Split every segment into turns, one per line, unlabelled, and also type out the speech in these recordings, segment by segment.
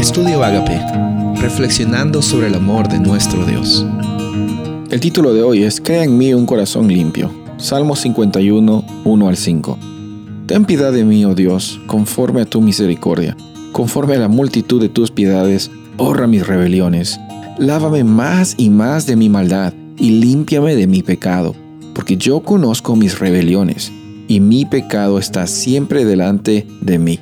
Estudio Agape, reflexionando sobre el amor de nuestro Dios.
El título de hoy es Crea en mí un corazón limpio. Salmo 51, 1 al 5. Ten piedad de mí, oh Dios, conforme a tu misericordia, conforme a la multitud de tus piedades, borra mis rebeliones. Lávame más y más de mi maldad y límpiame de mi pecado, porque yo conozco mis rebeliones y mi pecado está siempre delante de mí.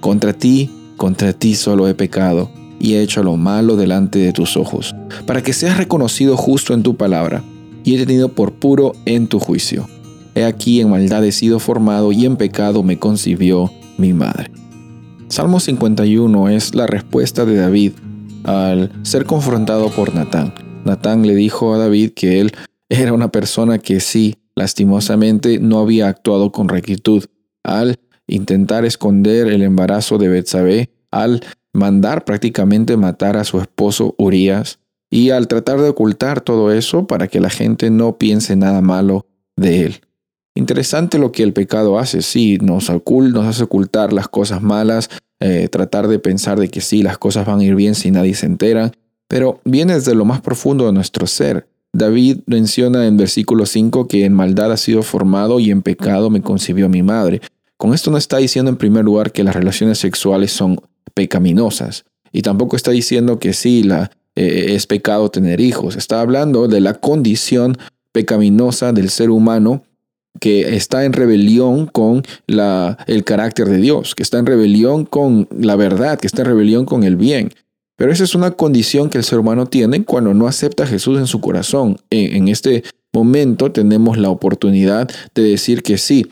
Contra ti contra ti solo he pecado y he hecho lo malo delante de tus ojos, para que seas reconocido justo en tu palabra y he tenido por puro en tu juicio. He aquí en maldad he sido formado y en pecado me concibió mi madre. Salmo 51 es la respuesta de David al ser confrontado por Natán. Natán le dijo a David que él era una persona que sí, lastimosamente, no había actuado con rectitud al intentar esconder el embarazo de Betsabé, al mandar prácticamente matar a su esposo Urias y al tratar de ocultar todo eso para que la gente no piense nada malo de él. Interesante lo que el pecado hace, sí, nos, nos hace ocultar las cosas malas, eh, tratar de pensar de que sí, las cosas van a ir bien si nadie se entera, pero viene desde lo más profundo de nuestro ser. David menciona en versículo 5 que en maldad ha sido formado y en pecado me concibió mi madre. Con esto no está diciendo en primer lugar que las relaciones sexuales son pecaminosas y tampoco está diciendo que sí, la, eh, es pecado tener hijos. Está hablando de la condición pecaminosa del ser humano que está en rebelión con la, el carácter de Dios, que está en rebelión con la verdad, que está en rebelión con el bien. Pero esa es una condición que el ser humano tiene cuando no acepta a Jesús en su corazón. en este momento tenemos la oportunidad de decir que sí,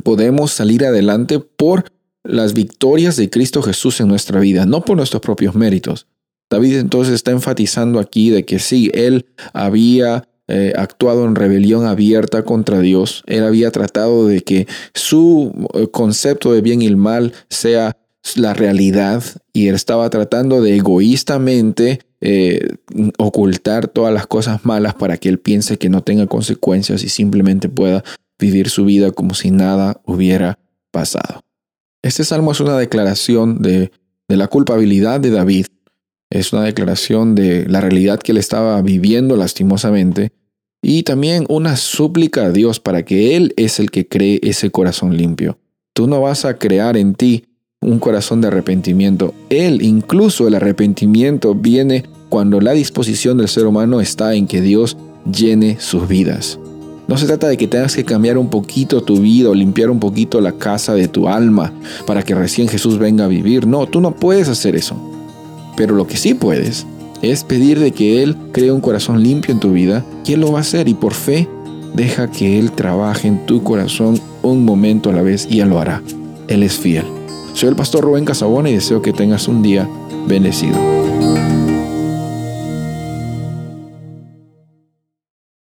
podemos salir adelante por las victorias de Cristo Jesús en nuestra vida, no por nuestros propios méritos. David entonces está enfatizando aquí de que sí, él había eh, actuado en rebelión abierta contra Dios, él había tratado de que su eh, concepto de bien y el mal sea la realidad y él estaba tratando de egoístamente eh, ocultar todas las cosas malas para que él piense que no tenga consecuencias y simplemente pueda vivir su vida como si nada hubiera pasado. Este salmo es una declaración de, de la culpabilidad de David, es una declaración de la realidad que él estaba viviendo lastimosamente y también una súplica a Dios para que Él es el que cree ese corazón limpio. Tú no vas a crear en ti un corazón de arrepentimiento. Él, incluso el arrepentimiento, viene cuando la disposición del ser humano está en que Dios llene sus vidas. No se trata de que tengas que cambiar un poquito tu vida o limpiar un poquito la casa de tu alma para que recién Jesús venga a vivir. No, tú no puedes hacer eso. Pero lo que sí puedes es pedir de que Él cree un corazón limpio en tu vida y Él lo va a hacer y por fe deja que Él trabaje en tu corazón un momento a la vez y Él lo hará. Él es fiel. Soy el pastor Rubén Casabona y deseo que tengas un día bendecido.